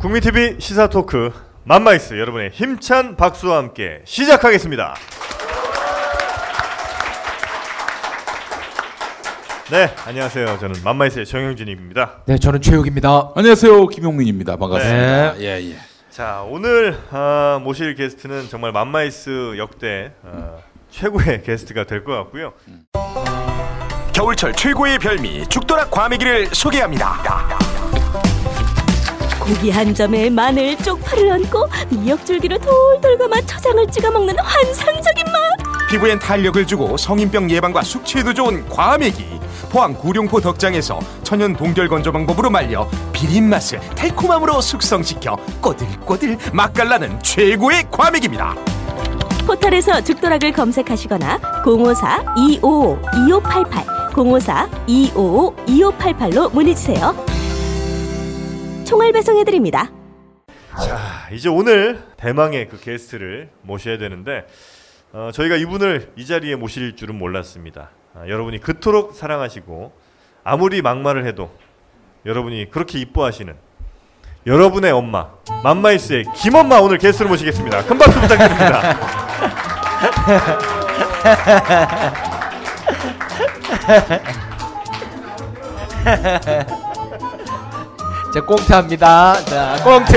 국민TV 시사 talk 맘마이스 여러분의 힘찬 박수와 함께 시작하겠습니다. 네, 안녕하세요. 저는 맘마이스의 정영진입니다. 네, 저는 최욱입니다. 안녕하세요 김용민입니다 반갑습니다 네. 예 예 자, 오늘 아, 모실 게스트는 정말 맘마이스 역대 아, 최고의 게스트가 될 것 같고요. 겨울철 최고의 별미 죽도락 과메기를 소개합니다. 고기 한 점에 마늘 쪽파를 얹고 미역줄기로 돌돌 감아 초장을 찍어 먹는 환상적인 맛. 피부엔 탄력을 주고 성인병 예방과 숙취에도 좋은 과메기. 포항 구룡포 덕장에서 천연 동결 건조 방법으로 말려 비린 맛을 달콤함으로 숙성시켜 꼬들꼬들 맛깔나는 최고의 과메기입니다. 포털에서 죽도락을 검색하시거나 054 255 2588 054 255 2588로 문의 주세요. 총알 배송해 드립니다. 자, 이제 오늘 대망의 그 게스트를 모셔야 되는데 어, 저희가 이분을 이 자리에 모실 줄은 몰랐습니다. 아, 여러분이 그토록 사랑하시고 아무리 막말을 해도 여러분이 그렇게 이뻐하시는 여러분의 엄마 맘마이스의 김엄마 오늘 게스트로 모시겠습니다. 큰 박수 부탁드립니다. 자, 꽁트합니다. 자, 꽁트.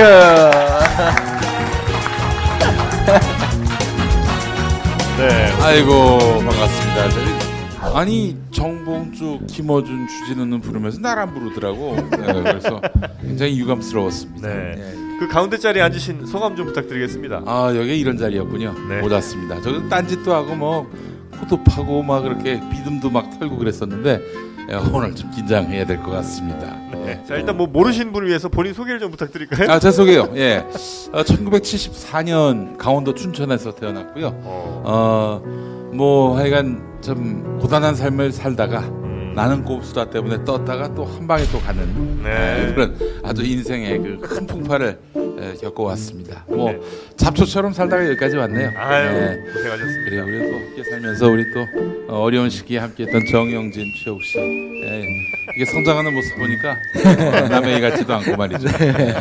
네, 아이고 반갑습니다 저기, 아니 정봉주 김어준 주진우는 부르면서 날 안 부르더라고 네, 그래서 굉장히 유감스러웠습니다 네. 예. 그 가운데 자리에 앉으신 소감 좀 부탁드리겠습니다. 아 여기 이런 자리였군요 네. 못 왔습니다 저기 딴짓도 하고 뭐 코도 파고 막 그렇게 비듬도 막 털고 그랬었는데 예, 오늘 좀 긴장해야 될 것 같습니다 네. 자 일단 뭐 모르신 분을 위해서 본인 소개를 좀 부탁드릴까요? 아, 제 소개요. 예. 어, 1974년 강원도 춘천에서 태어났고요. 어, 어, 뭐 하여간 좀 고단한 삶을 살다가 음, 나는 꼼수다 때문에 떴다가 또 한 방에 또 가는 네. 예, 그런 아주 인생의 그 큰 풍파를 예, 겪어왔습니다. 뭐 네. 잡초처럼 살다가 여기까지 왔네요. 아유 예. 고생하셨습니다. 그래요. 우리 또 함께 살면서 우리 또 어, 어려운 시기에 함께했던 정영진, 최욱 씨, 예, 이게 성장하는 모습 보니까 어, 남의 일 같지도 않고 말이죠. 예.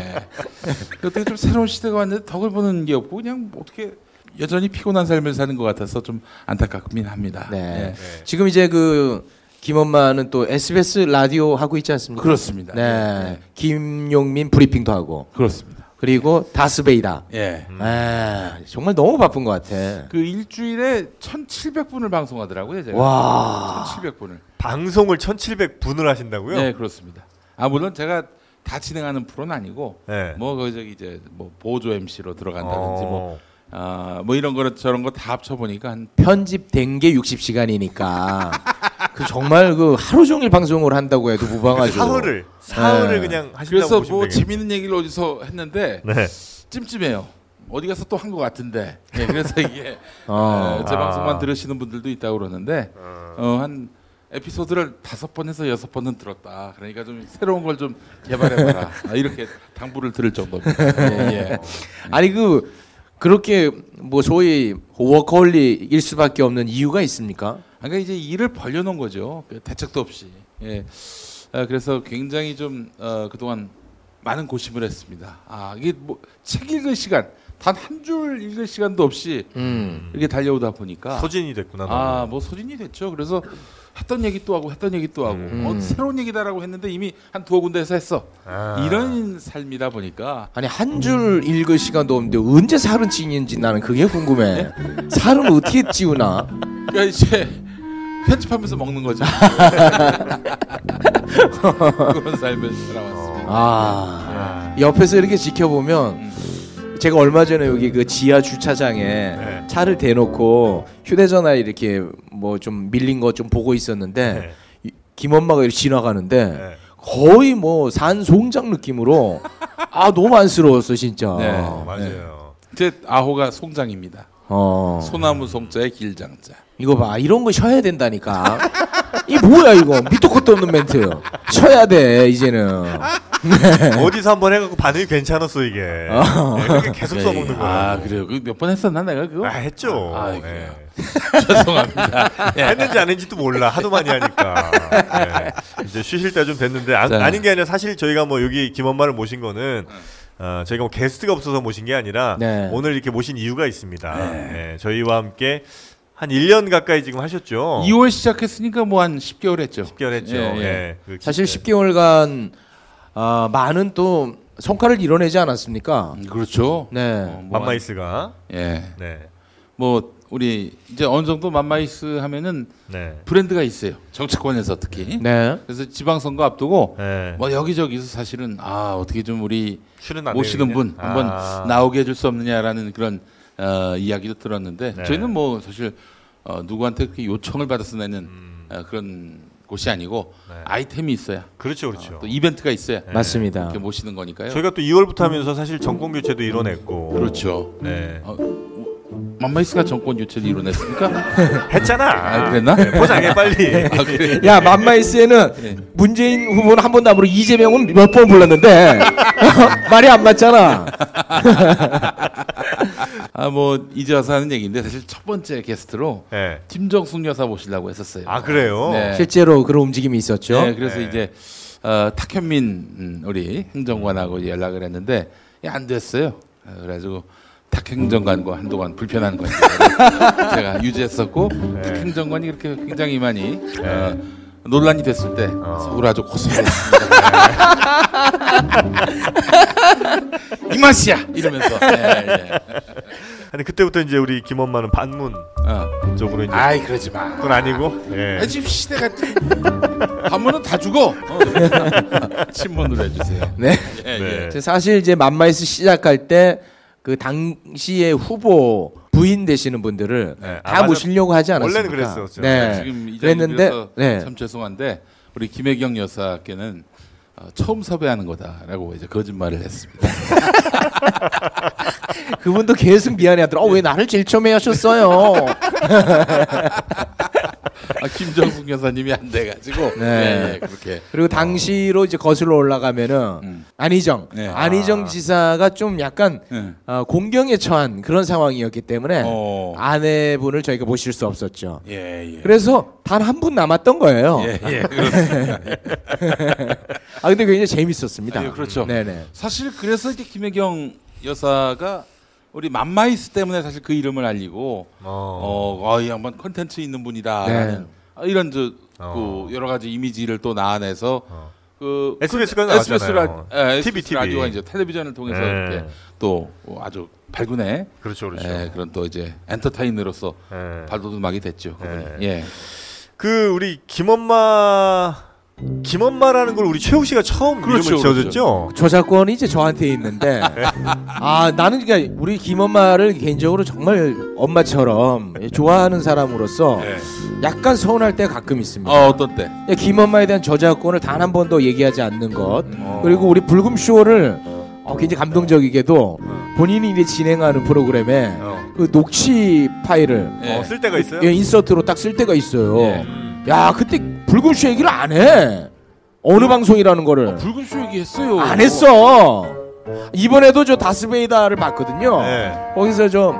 어떻게 좀 새로운 시대가 왔는데 덕을 보는 게 없고 그냥 뭐 어떻게 여전히 피곤한 삶을 사는 것 같아서 좀 안타깝긴 합니다. 네. 예. 지금 이제 그 김엄마는 또 SBS 라디오 하고 있지 않습니까? 그렇습니다. 네. 김용민 브리핑도 하고 그렇습니다. 그리고 다스베이다. 예. 아, 정말 너무 바쁜 것 같아. 그 일주일에 1,700분을 방송하더라고요, 제가. 와. 1,700분을. 방송을 1,700분을 하신다고요? 네, 그렇습니다. 아 물론 제가 다 진행하는 프로는 아니고 네. 뭐 거기 이제 뭐 보조 MC로 들어간다든지 뭐 어. 아, 뭐 이런 거를 저런 거 다 합쳐 보니까 한 편집된 게 60시간이니까 그 정말 그 하루 종일 방송을 한다고 해도 무방하죠. 사흘을 사흘을 네. 그냥 하신다고 그래서 보시면 뭐 되겠네요. 재밌는 얘기를 어디서 했는데 네. 찜찜해요. 어디 가서 또 한 것 같은데. 네, 그래서 이게 어. 어, 제 아. 방송만 들으시는 분들도 있다고 그러는데 어. 어, 한 에피소드를 다섯 번에서 여섯 번은 들었다. 그러니까 좀 새로운 걸 좀 개발해봐라. 아, 이렇게 당부를 들을 정도입니다. 예, 예. 아니 그 그렇게 뭐 소위 워커홀릭일 수밖에 없는 이유가 있습니까? 그러니까 이제 일을 벌려놓은 거죠. 그 대책도 없이. 예. 아, 그래서 굉장히 좀 어, 그동안 많은 고심을 했습니다. 아 이게 뭐 책 읽을 시간 단 한 줄 읽을 시간도 없이 음. 이렇게 달려오다 보니까 소진이 됐구나. 아뭐 소진이 됐죠. 그래서 했던 얘기 또 하고 했던 얘기 또 하고 음. 어, 새로운 얘기다라고 했는데 이미 한 두어 군데에서 했어. 아. 이런 삶이다 보니까 아니 한 줄 읽을 시간도 없는데 언제 살은 찌는지 나는 그게 궁금해. 살은 어떻게 찌우나? 그러니까 이제 편집하면서 먹는 거죠. 그런 삶을 살아왔습니다. 아 옆에서 이렇게 지켜보면 음. 제가 얼마 전에 여기 그 지하 주차장에 네. 차를 대놓고 휴대전화 이렇게 뭐 좀 밀린 거 좀 보고 있었는데 네. 이- 김엄마가 이렇게 지나가는데 네. 거의 뭐 산송장 느낌으로 아 너무 안쓰러웠어 진짜. 네. 어, 맞아요. 제 아호가 송장입니다. 어. 소나무 송자의 길장자. 이거 봐 이런 거 쉬어야 된다니까. 이 뭐야 이거 밑도 끝도 없는 멘트. 쉬어야 돼 이제는. 어디서 한번 해갖고 반응이 괜찮았어 이게. 어. 네, 그렇게 계속 써먹는 거야. 아 그래요? 그몇번 했었나 내가 그거? 아, 했죠. 아, 네. 그래요. 죄송합니다. 예. 했는지 안 했는지도 몰라. 하도 많이 하니까. 예. 이제 쉬실 때 좀 됐는데 안, 자. 아닌 게 아니라 사실 저희가 뭐 여기 김엄마를 모신 거는 어, 저희가 뭐 게스트가 없어서 모신 게 아니라 네. 오늘 이렇게 모신 이유가 있습니다. 예, 저희와 함께 한 1년 가까이 지금 하셨죠. 2월 시작했으니까 뭐 한 10개월 했죠. 10개월 했죠. 예, 예. 예, 그 사실 기- 10개월간 아, 많은 또 성과를 이뤄내지 않았습니까? 음, 그렇죠. 네. 어, 뭐 예. 네. 뭐 우리 이제 어느 정도 맘마이스 하면은 네. 브랜드가 있어요. 정치권에서 특히. 네. 그래서 지방선거 앞두고 네. 뭐 여기저기서 사실은 아 어떻게 좀 우리 모시는? 분 한번 아. 나오게 해줄 수 없느냐라는 그런 어, 이야기도 들었는데 네. 저희는 뭐 사실 어, 누구한테 그렇게 요청을 받아서 내는 음. 어, 그런 곳이 아니고 네. 아이템이 있어야 그렇죠, 그렇죠. 또 이벤트가 있어야 네. 맞습니다. 이렇게 모시는 거니까요. 저희가 또 2월부터 하면서 사실 정권 교체도 이뤄냈고 그렇죠. 네. 어, 맘마이스가 정권 교체를 이뤄냈습니까? 했잖아. 아, 그랬나? 네, 포장해 빨리. 아, 그래. 야 맘마이스에는 네. 문재인 후보는 한 번도 안 부르고 이재명은 몇 번 불렀는데 말이 안 맞잖아. 아, 뭐 이제 와서 하는 얘기인데 사실 첫 번째 게스트로 네. 김정숙 여사 모시려고 했었어요. 아 그래요? 네. 실제로 그런 움직임이 있었죠. 네, 그래서 네. 이제 어, 탁현민 음, 우리 행정관하고 연락을 했는데 예, 안 됐어요. 어, 그래가지고 탁행정관과 한동안 불편한 관계를 제가 유지했었고 네. 탁행정관이 그렇게 굉장히 많이 어, 논란이 됐을 때 어. 속을 아주 고소했습니다. 이 맛이야 이러면서. 예, 예. 아니 그때부터 이제 우리 김엄마는 반문 어. 쪽으로 이제 아이 그러지 마. 그건 아니고. 예. 아, 지금 시대가 한번은 다 죽어. 어. 친문으로 해주세요. 네. 예, 예. 네. 저 사실 이제 맘마이스 시작할 때 그 당시의 후보 부인 되시는 분들을 네. 아, 다 맞아. 모시려고 하지 않았습니까? 원래는 그랬었죠. 네. 지금 이 그랬는데 자리에서 네. 참 죄송한데 우리 김혜경 여사께는 어, 처음 섭외하는 거다라고 이제 거짓말을 했습니다. 그분도 계속 미안해하더라. 어, 왜 나를 제일 처음에 하셨어요? 아, 김정숙 여사님이 안 돼가지고 네. 네, 그렇게 그리고 당시로 이제 거슬러 올라가면은 음. 안희정, 네. 안희정 지사가 좀 약간 네. 어, 공경에 처한 그런 상황이었기 때문에 어. 아내분을 저희가 모실 수 없었죠. 예, 예. 그래서 단 한 분 남았던 거예요. 예, 예. 아 근데 굉장히 재밌었습니다. 아, 그렇죠. 네네. 사실 그래서 이렇게 김혜경 여사가 우리 맘마이스 때문에 사실 그 이름을 알리고 어. 어, 어, 이 양반 컨텐츠 있는 분이다. 네. 아, 이런 저, 어. 그 여러 가지 이미지를 또 나눠내서 어. 그 SBS가 SBS 라. 예, TV, TV. 라디오가 이제 텔레비전을 통해서 네. 이렇게 또 아주 발군의 그렇죠, 그렇죠. 예, 그런 또 이제 엔터테이너로서 예. 발돋움하게 됐죠. 그분이. 네. 예. 그 우리 김엄마 김엄마라는 걸 우리 최욱 씨가 처음 그렇죠, 이름을 지어줬죠. 저작권이 이제 저한테 있는데 아 나는 그러니까 우리 김엄마를 개인적으로 정말 엄마처럼 좋아하는 사람으로서 예. 약간 서운할 때가 가끔 있습니다. 어, 어떤 때? 야, 김엄마에 대한 저작권을 단 한 번도 얘기하지 않는 것 어. 그리고 우리 불금 쇼를 어, 굉장히 감동적이게도 본인이 이제 진행하는 프로그램에 어. 그 녹취 파일을 예. 어, 쓸 때가 있어요? 예, 인서트로 딱 쓸 때가 있어요. 예. 야 그때 불금 쇼 얘기를 안 해. 어느 방송이라는 거를 붉은 쇼 얘기했어요. 안 했어. 이번에도 저 다스베이다를 봤거든요. 네. 거기서 저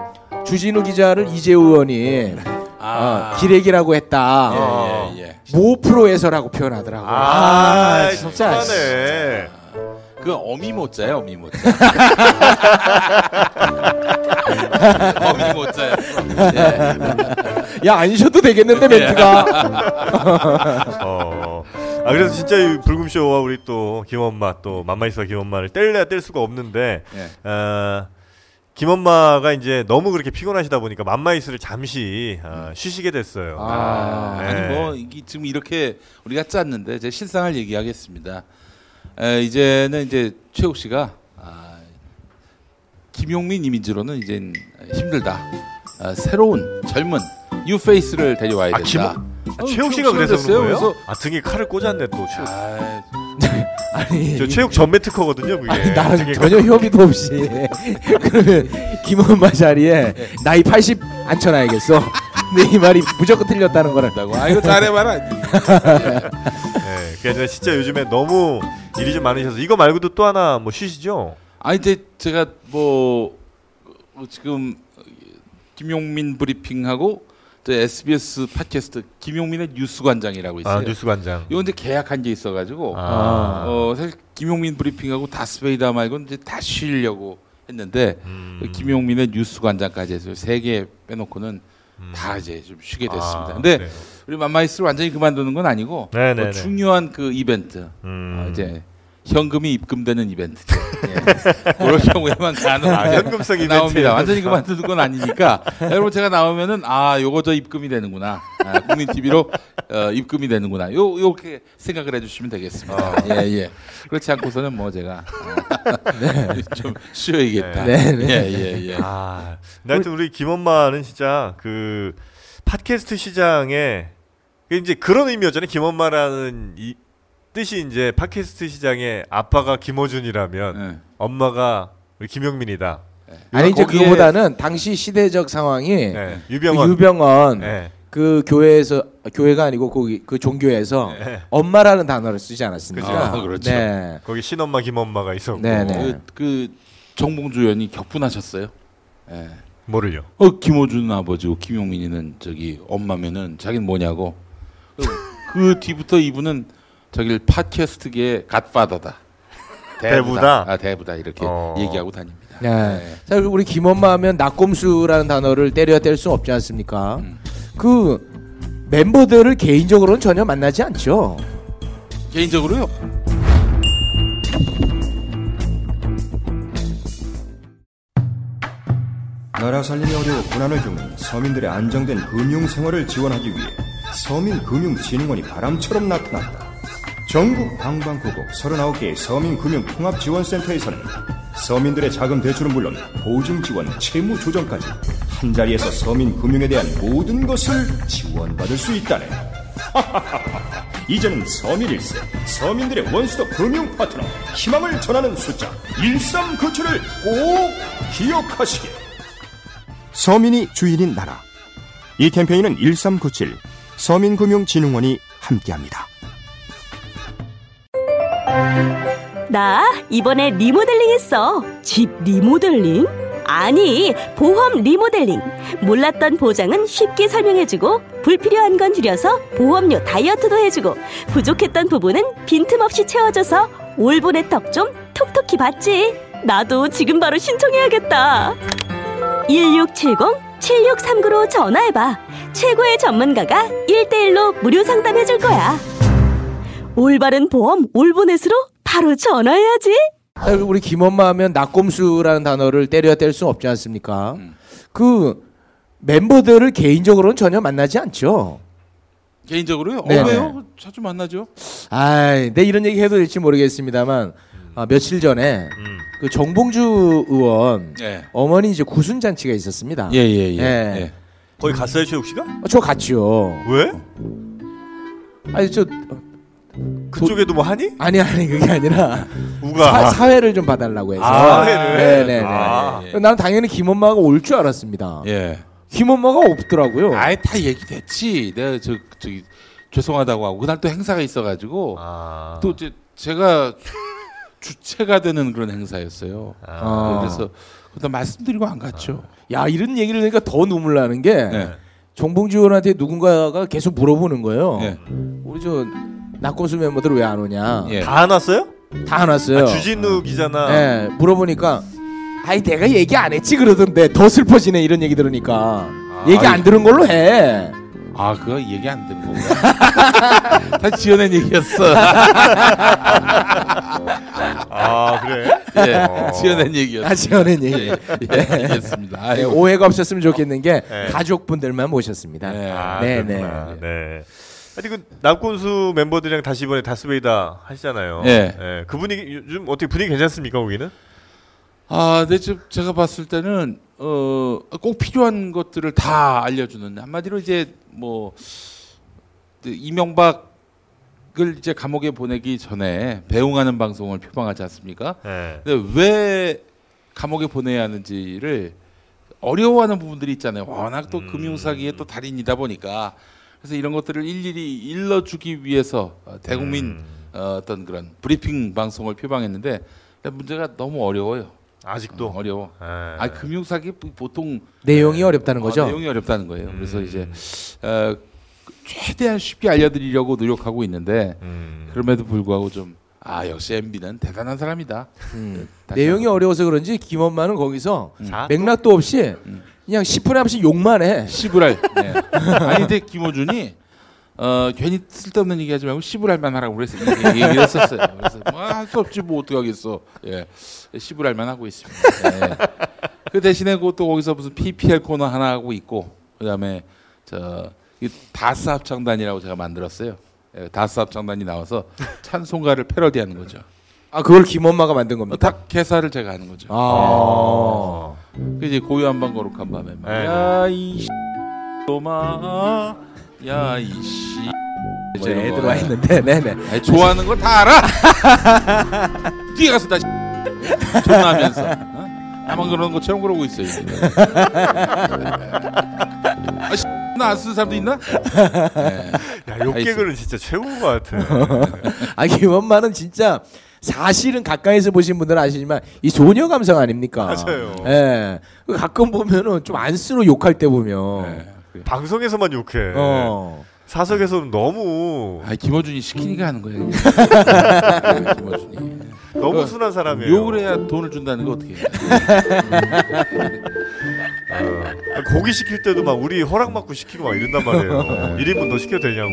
주진우 기자를 이재우 의원이 아, 어, 기레기라고 했다. 어. 예, 예, 예. 모 프로에서라고 표현하더라고. 아, 아, 진짜. 심하네. 그 어미 모자야, 어미 모자. 어미 모자야. 예. 야, 안 쉬어도 되겠는데, 멘트가. 어. 아 그래서 진짜 이 불금쇼와 우리 또 김엄마 또 맘마이스와 김엄마를 뗄래야 뗄 수가 없는데 예. 어, 김엄마가 이제 너무 그렇게 피곤하시다 보니까 맘마이스를 잠시 어, 쉬시게 됐어요. 아, 네. 아니 뭐 이게 지금 이렇게 우리가 짰는데 제 실상을 얘기하겠습니다. 에, 이제는 이제 최욱 씨가 아, 김용민 이미지로는 이제 힘들다. 아, 새로운 젊은 new face를 데려와야 아, 된다. 김- 어, 최욱 씨가 그래서. 그런 거예요? 그래서 아 등에 칼을 꽂았네 또 최욱. 아, 아니. 저 최욱 전매 특허거든요 그게. 아니, 나랑 전혀 협의도 없이. 그러면 김엄마 자리에 나이 80 앉혀놔야겠어. 근데 이 말이 무조건 틀렸다는 거를. 된다고. 아 이거 잘해봐라. 네, 그게 아니라 진짜 요즘에 너무 일이 좀 많으셔서 이거 말고도 또 하나 뭐 쉬시죠? 아 이제 제가 뭐 어, 지금 김용민 브리핑하고 저 SBS 팟캐스트 김용민의 뉴스관장이라고 있어요. 아 뉴스관장. 이거 이제 계약한 게 있어가지고 아. 어 사실 김용민 브리핑하고 다스베이다 말고 이제 다 쉬려고 했는데 음. 김용민의 뉴스관장까지 해서 세 개 빼놓고는 다 이제 좀 쉬게 됐습니다. 아, 근데 그래요. 우리 맘마이스를 완전히 그만두는 건 아니고 네네네. 뭐 중요한 그 이벤트 음. 어, 이제 현금이 입금되는 이벤트죠. 예. 그럴 경우에만 가능. 아, 현금성 이벤트. 나옵니다. 완전히 그만두는 건 아니니까 여러분 제가 나오면은 아 요거 저 입금이 되는구나. 아, 국민 TV로 어, 입금이 되는구나. 요 요렇게 생각을 해주시면 되겠습니다. 예 예. 그렇지 않고서는 뭐 제가 아, 좀 쉬어야겠다. 네, 네. 예예 예. 아, 근데 하여튼 우리 김엄마는 진짜 그 팟캐스트 시장에 이제 그런 의미였잖아요. 김엄마라는 이 뜻이 이제 팟캐스트 시장의 아빠가 김어준이라면 예. 엄마가 우리 김용민이다. 아니 이제 그거보다는 당시 시대적 상황이 네. 그 유병원. 유병헌 네. 그 교회에서 교회가 아니고 거기 그 종교에서 네. 엄마라는 단어를 쓰지 않았습니까? 그죠. 아, 그렇죠. 네. 거기 신엄마 김엄마가 있었고. 네, 네. 그, 그 정봉주 의원이 격분하셨어요. 예. 뭐를요? 어 김호준 아버지고 김용민이는 저기 엄마면은 자기는 뭐냐고 그, 그 뒤부터 이분은 저길 팟캐스트계의 갓파더다 대부다? 아 대부다 이렇게 어. 얘기하고 다닙니다 네. 자, 그리고 우리 김엄마 하면 낙곰수라는 단어를 때려야 뗄 수 없지 않습니까? 음. 그 멤버들을 개인적으로는 전혀 만나지 않죠. 개인적으로요 나라 살림이 어려워 고난을 겪는 서민들의 안정된 금융 생활을 지원하기 위해 서민금융진흥원이 바람처럼 나타났다. 전국 방방곡곡 39개의 서민금융통합지원센터에서는 서민들의 자금 대출은 물론 보증 지원, 채무 조정까지 한 자리에서 서민 금융에 대한 모든 것을 지원받을 수 있다네. 이제는 서민일세, 서민들의 원스톱 금융 파트너, 희망을 전하는 숫자 1397을 꼭 기억하시게. 서민이 주인인 나라. 이 캠페인은 1397 서민금융진흥원이 함께합니다. 나 이번에 리모델링 했어. 집 리모델링? 아니, 보험 리모델링. 몰랐던 보장은 쉽게 설명해주고, 불필요한 건 줄여서 보험료 다이어트도 해주고, 부족했던 부분은 빈틈없이 채워줘서 올본의 턱 좀 톡톡히 받지. 나도 지금 바로 신청해야겠다. 1670-7639로 전화해봐. 최고의 전문가가 1대1로 무료 상담해줄 거야. 올바른 보험 올보넷으로 바로 전화해야지. 자, 그리고 우리 김엄마 하면 낙곰수라는 단어를 때려야 뗄 수 없지 않습니까? 음. 그 멤버들을 개인적으로는 전혀 만나지 않죠. 개인적으로요 네네. 어 왜요 자주 만나죠 아이, 내 이런 얘기 해도 될지 모르겠습니다만 아, 며칠 전에 음. 그 정봉주 의원 예예예 어머니 이제 구순 잔치가 있었습니다. 예, 예, 예. 예. 거기 갔어요, 최욱 씨가? 어, 저 갔죠. 왜? 아니 저 그쪽에도 뭐 하니? 아니 아니 그게 아니라 우가. 사, 회를좀 봐달라고 해서. 아, 사회를? 네네네. 아. 예, 예. 나는 당연히 김엄마가 올 줄 알았습니다. 예. 김엄마가 없더라고요. 아예 다 얘기됐지 내가 저 저기 죄송하다고 하고 그날 또 행사가 있어가지고 아. 또 이제 제가 주체가 되는 그런 행사였어요. 아. 그래서 그다 말씀드리고 안 갔죠. 야 이런 얘기를 하니까 더 눈물 나는 게 네. 정봉주 의원한테 누군가가 계속 물어보는 거예요. 예. 우리 저 낙고수 멤버들 왜 안 오냐? 예. 다 안 왔어요? 다 안 왔어요. 아, 주진우 기자나. 예, 물어보니까 아이 내가 얘기 안 했지 그러던데 더 슬퍼지네 이런 얘기 들으니까 얘기 안 들은 걸로 해. 아 그거 얘기 안 듣는 건가? 다 지어낸 얘기였어. 아 그래? 예, 어. 지어낸 얘기였어. 하지 않은 얘기. 예, 예, 알겠습니다. 네, 아이고. 오해가 없었으면 좋겠는 게 네. 가족분들만 모셨습니다. 예. 아, 네. 네. 아니 그 남군수 멤버들이랑 다시 이번에 다스베이다 하시잖아요. 예. 그 분위기 요즘 어떻게 분위기 괜찮습니까 거기는? 아, 네, 저, 제가 봤을 때는 어, 꼭 필요한 것들을 다 알려주는 한마디로 이제 뭐그 이명박을 이제 감옥에 보내기 전에 배웅하는 방송을 표방하지 않습니까? 네. 근데 왜 감옥에 보내야 하는지를 어려워하는 부분들이 있잖아요. 워낙 또 음. 금융사기의 또 달인이다 보니까 그래서 이런 것들을 일일이 일러주기 위해서 어, 대국민 음. 어, 어떤 그런 브리핑 방송을 표방했는데 문제가 너무 어려워요. 아직도 어, 어려워. 예. 아 금융 사기 보통 내용이 어렵다는 거죠. 아, 내용이 어렵다는 거예요. 그래서 음. 이제 어, 최대한 쉽게 알려드리려고 노력하고 있는데 음. 그럼에도 불구하고 좀 아 역시 MB는 대단한 사람이다. 음. 내용이 한번. 어려워서 그런지 김엄마는 거기서 자, 맥락도 없이 음. 그냥 10분에 한 번씩 욕만 해. 시부랄. 네. 아니 근데 김호준이 어 괜히 쓸데없는 얘기하지 말고 시부랄만 하라고 그래서 이- 이- 얘기를 했었어요. 그래서 뭐할 수 없지 뭐 어떻게 하겠어. 예, 시부랄만 하고 있습니다. 예. 그 대신에 그또 거기서 무슨 PPL 코너 하나 하고 있고 그다음에 저 이 다스 합창단이라고 제가 만들었어요. 예, 다스 합창단이 나와서 찬송가를 패러디하는 거죠. 아 그걸 김엄마가 만든 겁니까? 딱 개사를 제가 하는 거죠. 아. 어. 그 이제 고요한 밤 거룩한 밤에 막 네. 야이 도마 야이씨 뭐 애들 와 있는데, 네네. 아니, 좋아하는 거 다 알아. 뒤에 가서 다 존나 하면서 어? 나만 그러는 것처럼 그러고 있어요. 아, 씨, 나안 쓰는 사람도 있나? 네. 야, 요 개그는 진짜 최고인 것 같아. 아 김엄마는 진짜 사실은 가까이서 보신 분들은 아시지만 이 소녀 감성 아닙니까? 맞아요. 예. 그 가끔 보면은 좀 안쓰러 욕할 때 보면. 네. 방송에서만 욕해. 어. 사석에서는 너무 아 김어준이 시키니까 하는 거예요. 네, 김어준이 너무 그 순한 사람이에요. 욕을 해야 돈을 준다는 거 어떻게? 해? 어. 고기 시킬 때도 막 우리 허락 받고 시키고 막 이런단 말이에요. 1인분 더 시켜도 되냐고.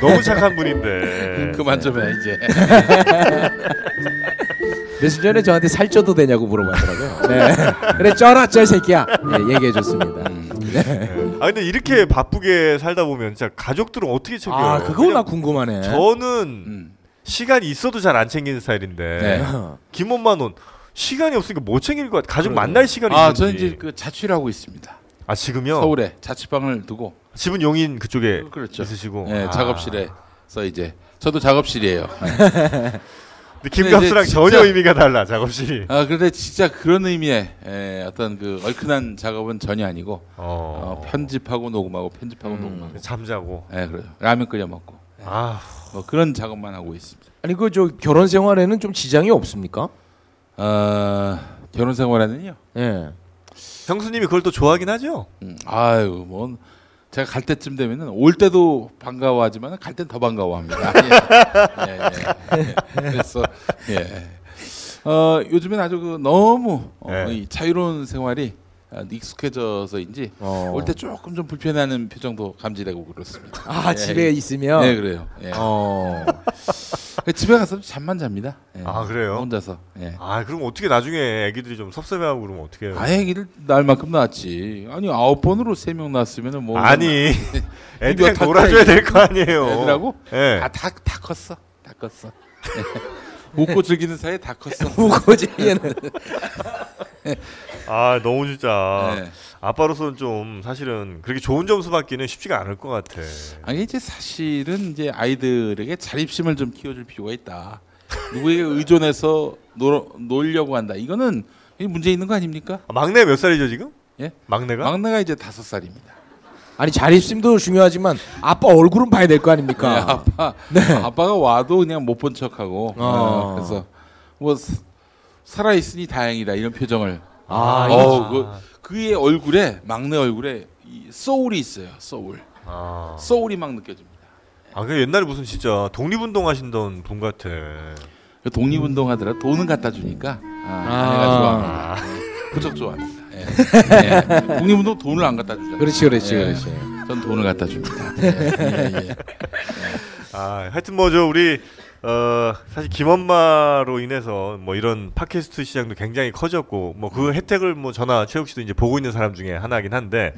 너무 착한 분인데. 그만 좀해 이제. 며칠 전에 저한테 살쪄도 되냐고 물어봤더라고요. 네. 그래 쪄라 쪄 새끼야. 네, 얘기해줬습니다. 음. 아 근데 이렇게 바쁘게 살다 보면 진짜 가족들은 어떻게 챙겨요? 아 그거 나 궁금하네. 저는 음. 시간이 있어도 잘 안 챙기는 스타일인데 네. 김엄마는 시간이 없으니까 못 챙길 것 같아. 가족 그러게요. 만날 시간이 아 있는지. 저는 이제 그 자취를 하고 있습니다. 아 지금요? 서울에 자취방을 두고 집은 용인 그쪽에 그렇죠. 있으시고. 네, 아. 작업실에서 이제 저도 작업실이에요. 근데 김갑수랑 이제 전혀 진짜- 의미가 달라 작업실이. 아 그런데 진짜 그런 의미의 에, 어떤 그 얼큰한 작업은 전혀 아니고 어, 어. 편집하고 녹음하고 편집하고 음. 녹음하고. 잠자고. 네 그래요. 라면 끓여 먹고 아 뭐 그런 작업만 하고 있습니다. 아니 그 저 결혼 생활에는 좀 지장이 없습니까? 어, 결혼 생활에는요. 예. 형수님이 그걸 또 좋아하긴 하죠. 음, 아유 뭐 제가 갈 때쯤 되면은 올 때도 반가워하지만 갈 땐 더 반가워합니다. 예, 예, 예. 그래서 예. 어, 요즘엔 아주 그 너무 어, 네. 이 자유로운 생활이 아, 익숙해져서인지 어. 올때 조금 좀 불편해하는 표정도 감지되고 그렇습니다. 아 예, 집에 예. 있으면. 네 그래요. 예. 어. 집에 가서 잠만 잡니다. 예. 아, 그래요? 혼자서. 예. 아 그럼 어떻게 나중에 애기들이 좀 섭섭해하고 그러면 어떻게 해요? 아기를 낳을 만큼 낳았지. 아니 아홉 번으로 세 명 낳았으면은 뭐 아니 다 놀아줘야. 될 거 아니에요. 애들하고 예. 아다 다 컸어. 다 컸어. 웃고 즐기는 사이에 다 컸어. 우거지에는 아 너무 진짜 네. 아빠로서는 좀 사실은 그렇게 좋은 점수 받기는 쉽지가 않을 것 같아. 아니 이제 사실은 이제 아이들에게 자립심을 좀 키워줄 필요가 있다. 누구에게 의존해서 놀, 놀려고 한다. 이거는 이 문제 있는 거 아닙니까? 아, 막내 몇 살이죠 지금? 예? 막내가? 막내가 이제 다섯 살입니다. 아니 자립심도 중요하지만 아빠 얼굴은 봐야 될거 네, 아닙니까? 아빠 아빠가 와도 그냥 못 본 척하고 어. 어, 그래서 뭐 사- 살아 있으니 다행이다 이런 표정을. 아, 어, 그, 그의 얼굴에 막내 얼굴에 이 소울이 있어요. 소울. 아, 소울이 막 느껴집니다. 아, 그 옛날에 무슨 진짜 독립운동 하신던 분 같아. 그 독립운동 하더라 돈은 갖다 주니까 아, 아. 아내가 좋아합니다. 네, 무척 좋아합니다. 예. 예. 독립운동 돈을 안 갖다 주잖아요. 그렇지 그렇지 예. 그렇지. 전 돈을 갖다 줍니다. 예, 예, 예. 아, 하여튼 뭐죠 우리 어 사실 김엄마로 인해서 뭐 이런 팟캐스트 시장도 굉장히 커졌고 뭐 그 혜택을 뭐 저나 최욱 씨도 이제 보고 있는 사람 중에 하나긴 한데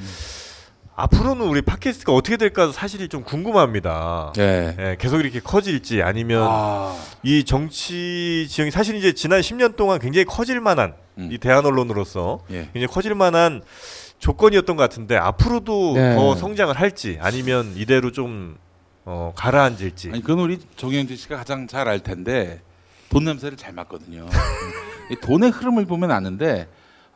앞으로는 우리 팟캐스트가 어떻게 될까 사실이 좀 궁금합니다. 예. 예, 계속 이렇게 커질지 아니면 아, 이 정치 지형이 사실 이제 지난 10년 동안 굉장히 커질 만한 음. 이 대한 언론으로서 예. 굉장히 커질 만한 조건이었던 것 같은데 앞으로도 네. 더 성장을 할지 아니면 이대로 좀 어, 가라앉을지. 아니 그건 우리 정영진 씨가 가장 잘 알 텐데 돈 냄새를 잘 맡거든요. 이 돈의 흐름을 보면 아는데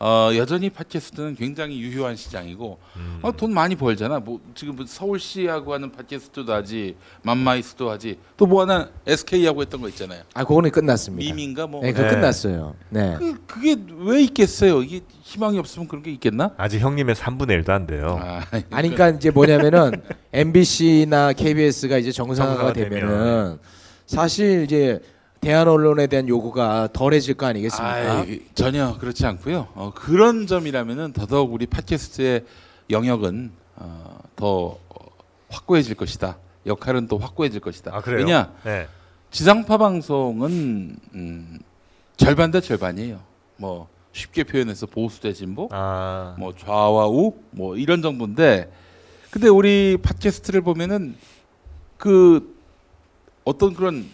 어, 여전히 팟캐스트는 굉장히 유효한 시장이고 음. 어, 돈 많이 벌잖아. 뭐 지금 뭐 서울시하고 하는 팟캐스트도 하지, 맘마이스도 하지. 또 뭐 하나 SK하고 했던 거 있잖아요. 아, 그거는 끝났습니다. 미민가 뭐. 네, 그거 네. 끝났어요. 네. 그, 그게 왜 있겠어요? 이게 희망이 없으면 그런 게 있겠나? 아직 형님의 3분의 1도 안 돼요. 아, 아니 그러니까 이제 뭐냐면은 MBC나 KBS가 이제 정상화가 정상화 되면은 사실 이제 대한 언론에 대한 요구가 덜해질 거 아니겠습니까? 아이, 전혀 그렇지 않고요. 어, 그런 점이라면은 더더욱 우리 팟캐스트의 영역은 어, 더 확고해질 것이다. 역할은 또 확고해질 것이다. 아 그래요? 왜냐 네. 지상파 방송은 음, 절반 대 절반이에요. 뭐 쉽게 표현해서 보수 대 진보, 아. 뭐 좌와 우, 뭐 이런 정도인데, 근데 우리 팟캐스트를 보면은 그 어떤 그런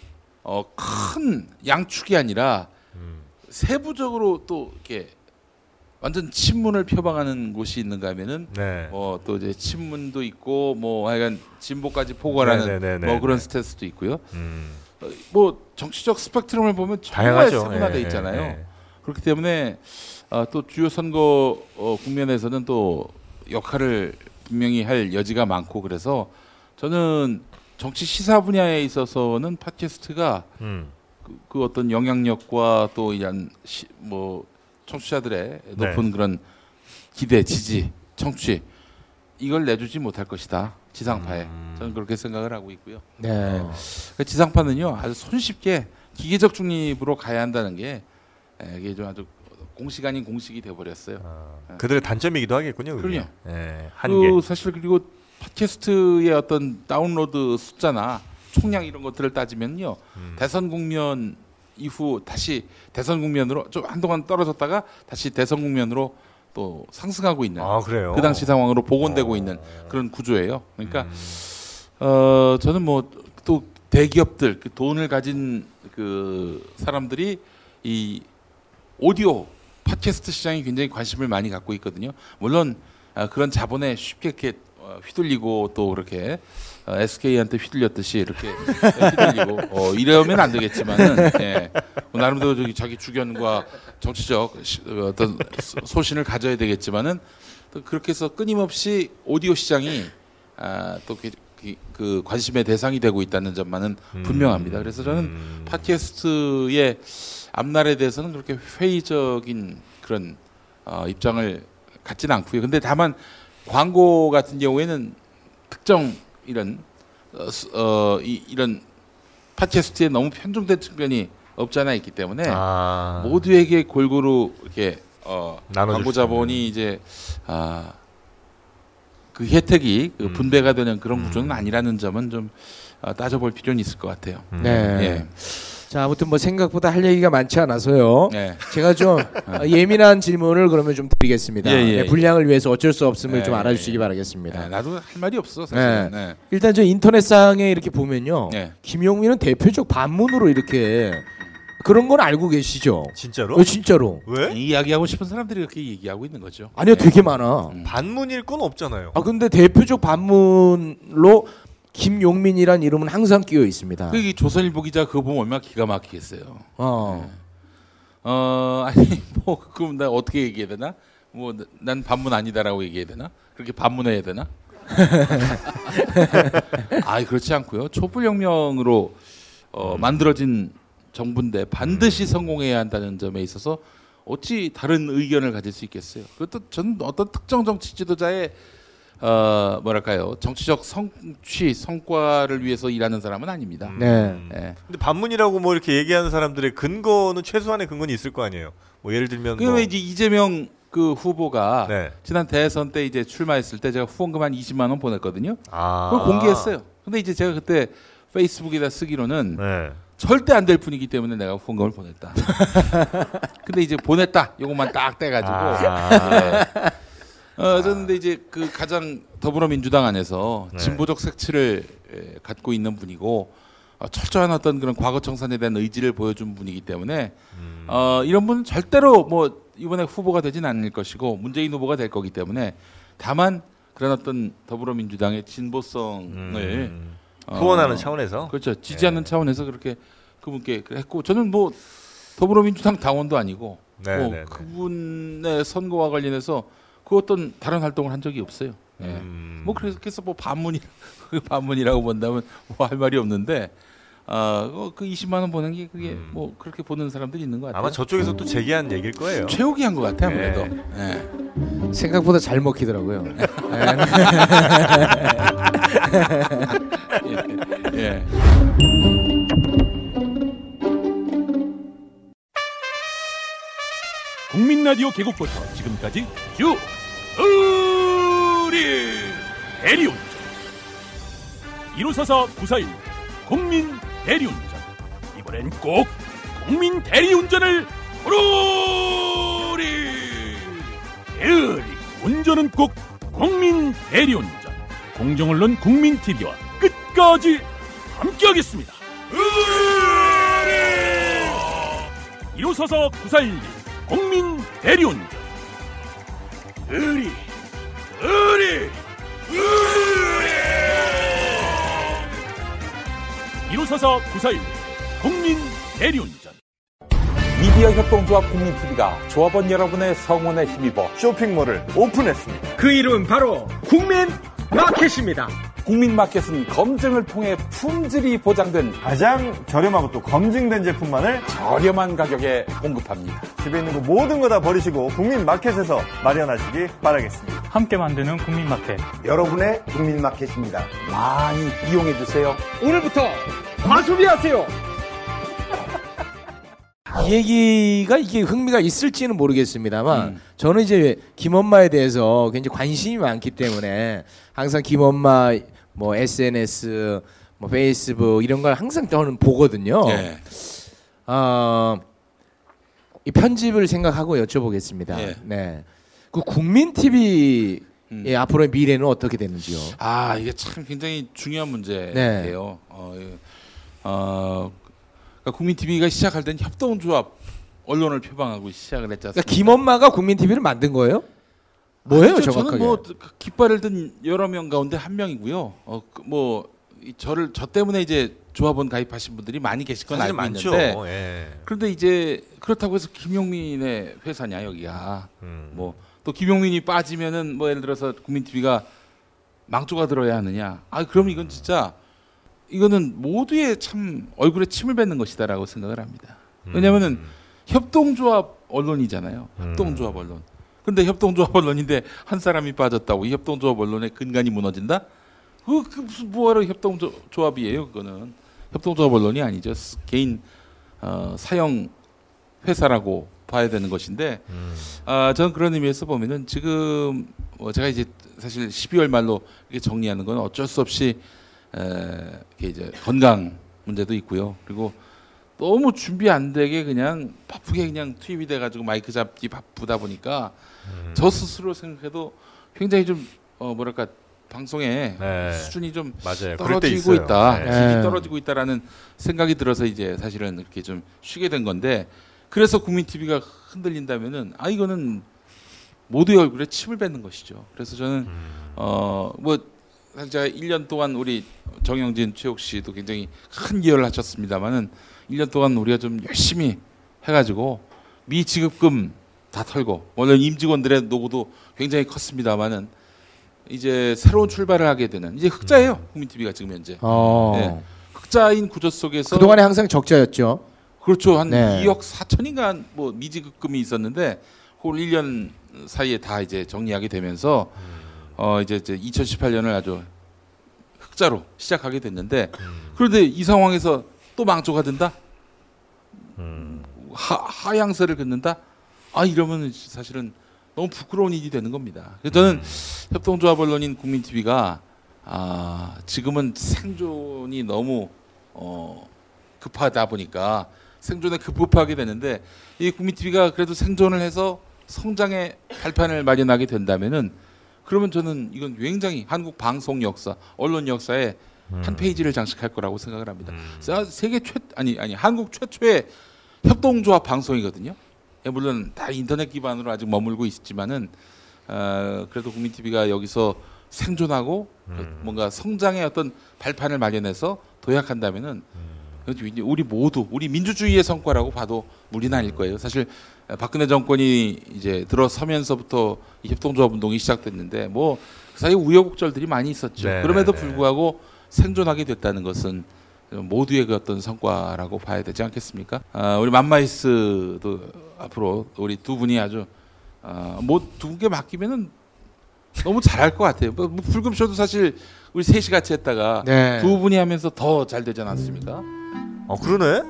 어, 큰 양축이 아니라 음. 세부적으로 또 이렇게 완전 친문을 표방하는 곳이 있는가 하면은 네. 뭐또 이제 친문도 있고 뭐 하여간 진보까지 포괄하는 네네네네. 뭐 그런 스탠스도 있고요. 음. 어, 뭐 정치적 스펙트럼을 보면 정말. 세분화돼 예, 있잖아요. 예, 예. 그렇기 때문에 어, 또 주요 선거 어, 국면에서는 또 역할을 분명히 할 여지가 많고 그래서 저는 정치 시사 분야에 있어서는 팟캐스트가 음. 그, 그 어떤 영향력과 또 이런 시, 뭐 청취자들의 높은 그런 기대, 지지, 청취 이걸 내주지 못할 것이다 지상파에 음. 저는 그렇게 생각을 하고 있고요. 네. 그 지상파는요 아주 손쉽게 기계적 중립으로 가야 한다는 게 에, 이게 좀 아주 공식 아닌 공식이 돼버렸어요. 아, 그들의 단점이기도 하겠군요. 그게. 그럼요. 예, 한계. 그 사실 그리고 팟캐스트의 어떤 다운로드 숫자나 총량 이런 것들을 따지면요 음. 대선 국면 이후 다시 대선 국면으로 좀 한동안 떨어졌다가 다시 대선 국면으로 또 상승하고 있는 아 그래요. 그 당시 상황으로 복원되고 어. 있는 그런 구조예요. 그러니까 음. 어 저는 뭐 또 대기업들 그 돈을 가진 그 사람들이 이 오디오 팟캐스트 시장에 굉장히 관심을 많이 갖고 있거든요. 물론 아, 그런 자본에 쉽게 이렇게 어, 휘둘리고 또 그렇게 어, SK한테 휘둘렸듯이 이렇게 휘둘리고 어, 이러면 안 되겠지만은 예, 뭐 나름대로 저기 자기 주견과 정치적 시- 어, 어떤 소- 소신을 가져야 되겠지만은 또 그렇게 해서 끊임없이 오디오 시장이 아, 또 그, 그- 그 관심의 대상이 되고 있다는 점만은 분명합니다. 그래서 저는 음. 팟캐스트의 앞날에 대해서는 그렇게 회의적인 그런 어, 입장을 갖지는 않고요. 근데 다만 광고 같은 경우에는 특정 이런 어, 스- 어, 이, 이런 팟캐스트에 너무 편중된 측면이 없지 않아 있기 때문에 아. 모두에게 골고루 이렇게 어, 광고. 자본이 이제 아, 그 혜택이 그 음. 분배가 되는 그런 음. 구조는 아니라는 점은 좀 아, 따져볼 필요는 있을 것 같아요. 음. 네. 예. 자, 아무튼 뭐 생각보다 할 얘기가 많지 않아서요. 네. 제가 좀 어, 예민한 질문을 그러면 좀 드리겠습니다. 예, 예, 네, 예. 분량을 위해서 어쩔 수 없음을 예, 좀 알아주시기 예. 바라겠습니다. 네, 나도 할 말이 없어 사실. 네. 일단 저 인터넷상에 이렇게 보면요. 네. 김용민은 대표적 반문으로 이렇게 그런 건 알고 계시죠? 진짜로? 어, 진짜로. 왜? 이야기하고 싶은 사람들이 그렇게 얘기하고 있는 거죠. 아니요, 네. 되게 많아. 음. 반문일 건 없잖아요. 아 근데 대표적 반문로 김용민이란 이름은 항상 끼어 있습니다. 그 조선일보 기자 그거 보면 얼마나 기가 막히겠어요. 어. 어 아니 뭐 그럼 나 어떻게 얘기해야 되나? 뭐 난 반문 아니다라고 얘기해야 되나? 그렇게 반문해야 되나? 아 그렇지 않고요. 촛불혁명으로 어, 만들어진 정부인데 반드시 성공해야 한다는 점에 있어서 어찌 다른 의견을 가질 수 있겠어요. 그것도 저는 어떤 특정 정치 지도자의 어 뭐랄까요 정치적 성취 성과를 위해서 일하는 사람은 아닙니다. 네. 예. 근데 반문이라고 뭐 이렇게 얘기하는 사람들의 근거는 최소한의 근거는 있을 거 아니에요. 뭐 예를 들면 그러면 뭐 이제 이재명 그 후보가 네. 지난 대선 때 이제 출마했을 때 제가 후원금 한 20만 원 보냈거든요. 아. 그걸 공개했어요. 근데 이제 제가 그때 페이스북에다 쓰기로는 네. 절대 안 될 분이기 때문에 내가 후원금을 보냈다. 근데 이제 보냈다. 요것만 딱 떼가지고. 아. 어, 저는 근데 이제 그 가장 더불어민주당 안에서 네. 진보적 색채를 에, 갖고 있는 분이고 어, 철저한 어떤 그런 과거 청산에 대한 의지를 보여준 분이기 때문에 음. 어, 이런 분은 절대로 뭐 이번에 후보가 되진 않을 것이고 문재인 후보가 될 거기 때문에 다만 그런 어떤 더불어민주당의 진보성을 음. 어, 후원하는 차원에서 그렇죠 지지하는 차원에서 그렇게 그분께 했고 저는 뭐 더불어민주당 당원도 아니고 네, 뭐 네, 네. 그분의 선거와 관련해서 그 어떤 다른 활동을 한 적이 없어요. 예. 음. 뭐 그래서 그래서 뭐 반문이 그 반문이라고 본다면 뭐 할 말이 없는데 아그 20만 원 보는 게 그게 음. 뭐 그렇게 보는 사람들이 있는 것 같아요. 아마 저쪽에서 또 제기한 얘기일 거예요. 최욱이 한 것 같아요 네. 아무래도. 예. 생각보다 잘 먹히더라고요. 예. 국민 라디오 개국부터 지금까지 쭉 우리 대리운전. 1544 941 국민 대리운전. 이번엔 꼭 국민 대리운전을 부르리 대리 운전은 꼭 국민 대리운전. 공정언론 국민 TV와 끝까지 함께하겠습니다. 1544 941 국민 대리운전. 의리 의리 의리 1544 941 국민 대리운전 미디어 협동조합 국민TV가 조합원 여러분의 성원에 힘입어 쇼핑몰을 오픈했습니다. 그 이름 바로 국민 마켓입니다. 국민마켓은 검증을 통해 품질이 보장된 가장 저렴하고 또 검증된 제품만을 저렴한 가격에 공급합니다. 집에 있는 거 모든 거 다 버리시고 국민 마켓에서 마련하시기 바라겠습니다. 함께 만드는 국민 마켓. 여러분의 국민 마켓입니다. 많이 이용해 주세요. 오늘부터 과소비하세요. 이 얘기가 이게 흥미가 있을지는 모르겠습니다만 음. 저는 이제 김엄마에 대해서 굉장히 관심이 많기 때문에 항상 김엄마 뭐 SNS 뭐 페이스북 이런 걸 항상 저는 보거든요. 예. 어, 이 편집을 생각하고 여쭤보겠습니다. 예. 네. 그 국민 TV의 음. 앞으로의 미래는 어떻게 되는지요? 아 이게 참 굉장히 중요한 문제예요. 어, 예. 어, 그러니까 국민 TV가 시작할 때는 협동조합 언론을 표방하고 시작을 했지 그러니까? 김엄마가 국민 TV를 만든 거예요? 뭐예요, 아니죠. 정확하게? 저는 뭐그 깃발을 든 여러 명 가운데 한 명이고요. 어, 그뭐 이- 저를 저 때문에 이제 조합원 가입하신 분들이 많이 계실 건 알고 많죠. 있는데 예. 그런데 이제 그렇다고 해서 김용민의 회사냐 여기가 음. 뭐또 김용민이 빠지면은 뭐 예를 들어서 국민 TV가 망조가 들어야 하느냐? 아 그럼 이건 진짜 이거는 모두의 참 얼굴에 침을 뱉는 것이다라고 생각을 합니다. 왜냐하면은 협동조합 언론이잖아요. 음. 협동조합 언론. 근데 협동조합 언론인데 한 사람이 빠졌다고 이 협동조합 언론의 근간이 무너진다? 그, 그 무슨 뭐하러 협동조합이에요? 그거는 협동조합 언론이 아니죠. 스- 개인 어, 사형 회사라고 봐야 되는 것인데 음. 아, 저는 그런 의미에서 보면은 지금 뭐 제가 이제 사실 12월 말로 이렇게 정리하는 건 어쩔 수 없이 에, 이제 건강 문제도 있고요. 그리고 너무 준비 안 되게 그냥 바쁘게 그냥 투입이 돼가지고 마이크 잡기 바쁘다 보니까 음. 저 스스로 생각해도 굉장히 좀 어, 뭐랄까 방송의 네. 수준이 좀 맞아요. 떨어지고. 있다. 네. 네. 질이 떨어지고 있다라는 생각이 들어서 이제 사실은 이렇게 좀 쉬게 된 건데 그래서 국민 TV가 흔들린다면은 아 이거는 모두의 얼굴에 침을 뱉는 것이죠. 그래서 저는 음. 어뭐 제가 1년 동안 우리 정영진 최욱 씨도 굉장히 큰 기여를 하셨습니다만은 1년 동안 우리가 좀 열심히 해가지고 미지급금 다 털고 물론 임직원들의 노고도 굉장히 컸습니다만은 이제 새로운 출발을 하게 되는 이제 흑자예요 국민 TV가 지금 현재 어. 네. 흑자인 구조 속에서 그동안에 항상 적자였죠. 그렇죠 한 네. 2억 4천인가 뭐 미지급금이 있었는데 그걸 1년 사이에 다 이제 정리하게 되면서 어 이제, 이제 2018년을 아주 흑자로 시작하게 됐는데 그런데 이 상황에서 또 망조가 된다 음. 하, 하향세를 긋는다 아 이러면 사실은 너무 부끄러운 일이 되는 겁니다 저는 협동조합 언론인 국민 TV가 아 지금은 생존이 너무 어 급하다 보니까 생존에 급급하게 되는데 이 국민 TV가 그래도 생존을 해서 성장의 발판을 마련하게 된다면은 그러면 저는 이건 굉장히 한국 방송 역사, 언론 역사에 한 페이지를 장식할 거라고 생각을 합니다. 자, 세계 최 아니 아니 한국 최초의 협동조합 방송이거든요. 예, 물론 다 인터넷 기반으로 아직 머물고 있지만은 어, 그래도 국민 TV가 여기서 생존하고 그 뭔가 성장의 어떤 발판을 마련해서 도약한다면은 이제 우리 모두 우리 민주주의의 성과라고 봐도 무리는 아닐 거예요. 사실 박근혜 정권이 이제 들어서면서부터 이 협동조합 운동이 시작됐는데 뭐 그 사이 우여곡절들이 많이 있었죠. 네, 그럼에도 네, 네. 불구하고 생존하게 됐다는 것은 모두의 그 어떤 성과라고 봐야 되지 않겠습니까? 아, 우리 맘마이스도 앞으로 우리 두 분이 아주 아, 뭐두 분께 맡기면은 너무 잘할 것 같아요. 뭐, 뭐 불금쇼도 사실 우리 셋이 같이 했다가 네. 두 분이 하면서 더 잘 되지 않았습니까? 어 그러네.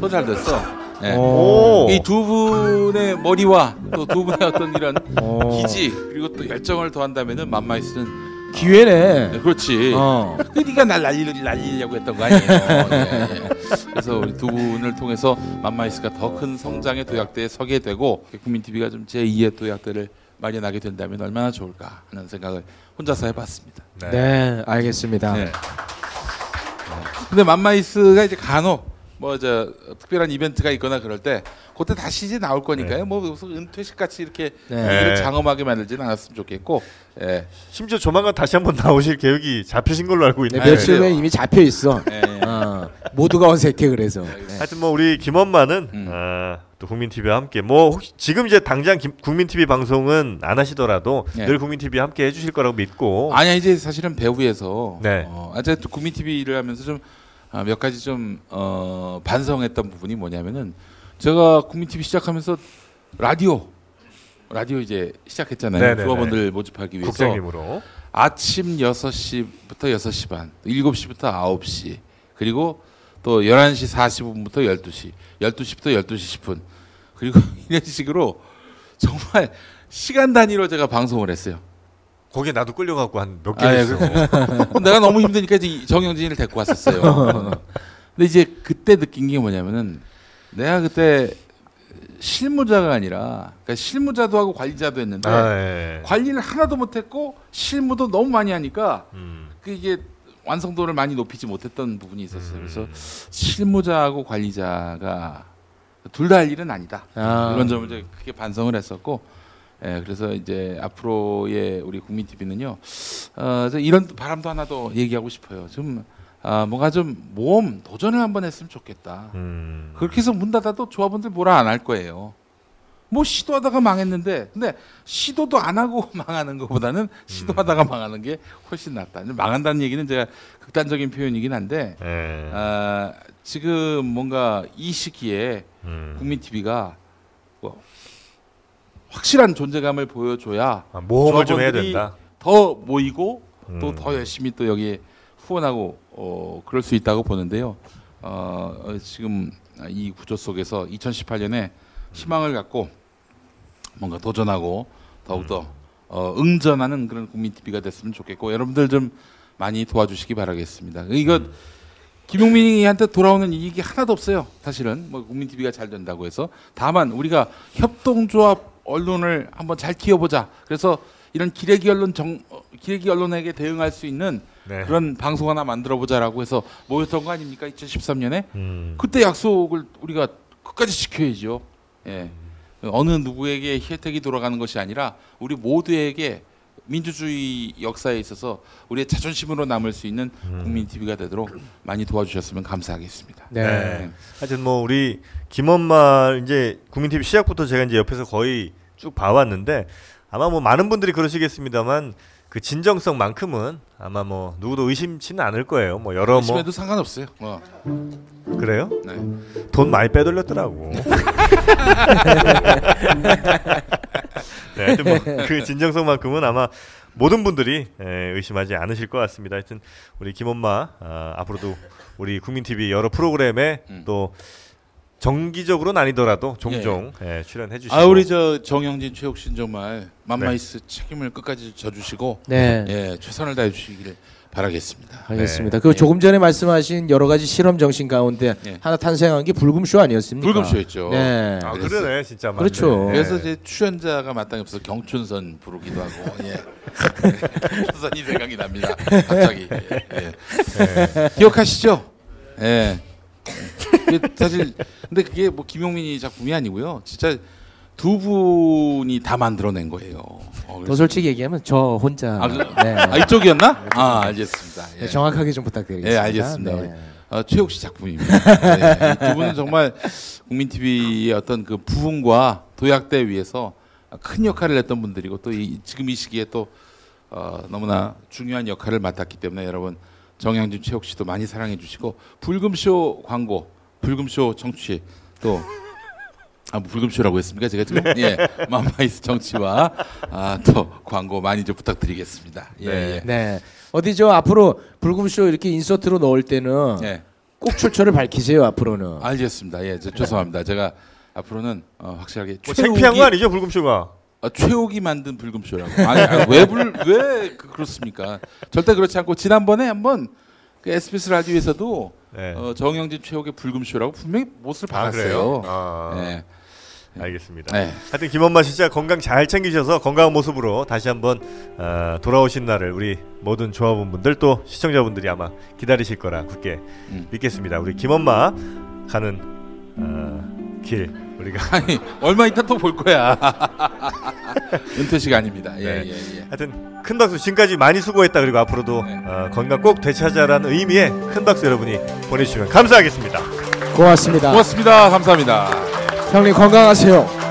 더잘 됐어. 네. 오. 이두 분의 머리와 또 두 분의 어떤 이런 어. 기지 그리고 또 열정을 더한다면은 맘마이스는 기회네. 네, 그렇지. 어. 그 네가 날 날리, 날리려고 했던 거 아니에요. 예, 예. 그래서 우리 두 분을 통해서 맘마이스가 더 큰 성장의 도약대에 서게 되고 국민 TV가 좀 제 2의 도약대를 마련하게 된다면 얼마나 좋을까 하는 생각을 혼자서 해봤습니다. 네, 알겠습니다. 네. 근데 맘마이스가 이제 간혹 뭐 저 특별한 이벤트가 있거나 그럴 때 그때 다시 이제 나올 거니까요. 뭐 무슨 은퇴식 같이 이렇게 네. 장엄하게 만들지는 않았으면 좋겠고. 예. 심지어 조만간 다시 한번 나오실 계획이 잡히신 걸로 알고 네, 있는데. 며칠 후에 이미 잡혀 있어. 예. 어, 모두가 어색해 그래서. 네. 하여튼 뭐 우리 김엄마는 음. 아, 또 국민 TV와 함께 뭐 혹시 지금 이제 당장 김, 국민 TV 방송은 안 하시더라도 네. 늘 국민 TV 함께 해주실 거라고 믿고. 아니야 이제 사실은 배후에서 네. 어, 아제 또 국민 TV를 하면서 좀 아, 몇 가지 좀 어, 반성했던 부분이 뭐냐면은 제가 국민 TV 시작하면서 라디오 라디오 이제 시작했잖아요. 네네네. 조합원들 모집하기 위해서 국장님으로. 아침 6시부터 6시 반, 7시부터 9시, 그리고 또 11시 45분부터 12시, 12시부터 12시 10분. 그리고 이런 식으로 정말 시간 단위로 제가 방송을 했어요. 거기에 나도 끌려갖고 한 몇개 아, 예, 했어. 내가 너무 힘드니까 이제 정영진을 데리고 왔었어요. 근데 이제 그때 느낀 게 뭐냐면은 내가 그때 실무자가 아니라 그러니까 실무자도 하고 관리자도 했는데 아, 예. 관리를 하나도 못했고 실무도 너무 많이 하니까 음. 그 이게 완성도를 많이 높이지 못했던 부분이 있었어요. 그래서 음. 실무자하고 관리자가 둘 다 할 일은 아니다. 아. 이런 점을 이제 크게 반성을 했었고, 예, 그래서 이제 앞으로의 우리 국민 TV는요, 어, 저 이런 바람도 하나 더 얘기하고 싶어요. 좀 아, 뭔가 좀 모험 도전을 한번 했으면 좋겠다. 음. 그렇게 해서 문 닫아도 조합원들 뭐라 안 할 거예요. 뭐 시도하다가 망했는데 근데 시도도 안 하고 망하는 것보다는 시도하다가 망하는 게 훨씬 낫다. 망한다는 얘기는 제가 극단적인 표현이긴 한데 예. 아, 지금 뭔가 이 시기에 음. 국민 TV가 뭐 확실한 존재감을 보여줘야 아, 모험을 좀 해야 된다. 더 모이고 음. 또더 열심히 또 여기에 후원하고 어, 그럴 수 있다고 보는데요. 어, 어, 지금 이 구조 속에서 2018년에 희망을 갖고 뭔가 도전하고 더욱더 음. 어, 응전하는 그런 국민 TV가 됐으면 좋겠고 여러분들 좀 많이 도와주시기 바라겠습니다. 이거 음. 김용민이한테 돌아오는 이익이 하나도 없어요. 사실은 뭐 국민 TV가 잘 된다고 해서 다만 우리가 협동조합 언론을 한번 잘 키워보자. 그래서 이런 기레기 언론 정 어, 기레기 언론에게 대응할 수 있는 네. 그런 방송 하나 만들어 보자라고 해서 모였던 거 아닙니까? 2013년에 음. 그때 약속을 우리가 끝까지 지켜야죠. 예. 어느 누구에게 혜택이 돌아가는 것이 아니라 우리 모두에게 민주주의 역사에 있어서 우리의 자존심으로 남을 수 있는 음. 국민 TV가 되도록 많이 도와주셨으면 감사하겠습니다. 네. 네. 하여튼 뭐 우리 김엄마 이제 국민 TV 시작부터 제가 이제 옆에서 거의 쭉 봐왔는데 아마 뭐 많은 분들이 그러시겠습니다만 그 진정성만큼은 아마 뭐 누구도 의심치는 않을 거예요. 뭐 여러 뭐 심해도 상관없어요. 어. 그래요? 네. 돈 많이 빼돌렸더라고. 네, 하여튼 뭐 그 진정성만큼은 아마 모든 분들이 예, 의심하지 않으실 것 같습니다. 하여튼 우리 김엄마 아, 앞으로도 우리 국민 TV 여러 프로그램에 음. 또 정기적으로는 아니더라도 종종 예, 출연해 주시고 아 우리 저 정영진 최욱신 정말 맘마이스 책임을 끝까지 져주시고 네. 예 최선을 다해 주시기를 바라겠습니다. 알겠습니다. 네. 그 예. 조금 전에 말씀하신 여러 가지 실험 정신 가운데 예. 하나 탄생한 게 불금쇼 아니었습니까? 불금쇼였죠. 네. 아. 그러네 진짜 맞네. 그렇죠. 그래서 이제 출연자가 마땅히 없어서 경춘선 부르기도 하고 예. 경춘선이 생각이 납니다. 갑자기 예. 예. 기억하시죠? 예. 사실 근데 그게 뭐 김용민이 작품이 아니고요. 진짜 두 분이 다 만들어낸 거예요. 어, 더 솔직히 얘기하면 저 혼자 아, 그- 네. 아 이쪽이었나? 아 알겠습니다. 예. 네, 정확하게 좀 부탁드리겠습니다. 예, 알겠습니다. 네. 어, 최욱 씨 작품입니다. 네, 이두 분은 정말 국민 TV의 어떤 그 부흥과 도약대 위해서 큰 역할을 했던 분들이고 또 이, 지금 이 시기에 또 어, 너무나 중요한 역할을 맡았기 때문에 여러분 정양진 최욱 씨도 많이 사랑해 주시고 불금쇼 광고, 불금쇼 정치 또 아, 뭐 불금쇼라고 했습니까? 제가 지금 예, 맘마이스 정치와 아, 또 광고 많이 좀 부탁드리겠습니다. 예, 예. 네. 어디 저 앞으로 불금쇼 이렇게 인서트로 넣을 때는 예. 꼭 출처를 밝히세요 앞으로는. 알겠습니다. 예, 저, 죄송합니다. 제가 앞으로는 어, 확실하게 뭐 창피한 거 아니죠 불금쇼가? 아, 최욱이 만든 불금쇼라고. 아니, 아니 왜불왜 그, 그렇습니까? 절대 그렇지 않고 지난번에 한번 그 SBS 라디오에서도 네. 어, 정영진 최욱의 불금쇼라고 분명히 못을 아? 박았어요. 아. 네. 알겠습니다. 네. 하여튼 김엄마 진짜 건강 잘 챙기셔서 건강한 모습으로 다시 한번 어, 돌아오신 날을 우리 모든 조합원분들 또 시청자분들이 아마 기다리실 거라 굳게 음. 믿겠습니다. 우리 김엄마 가는 어, 길 우리가 아니 얼마 있다 또 볼 거야. 은퇴식 아닙니다. 예, 네. 예, 예. 하여튼 큰 박수 지금까지 많이 수고했다 그리고 앞으로도 네. 어, 건강 꼭 되찾아라는 의미의 큰 박수 여러분이 보내주시면 감사하겠습니다. 고맙습니다. 고맙습니다. 감사합니다. 형님 건강하세요.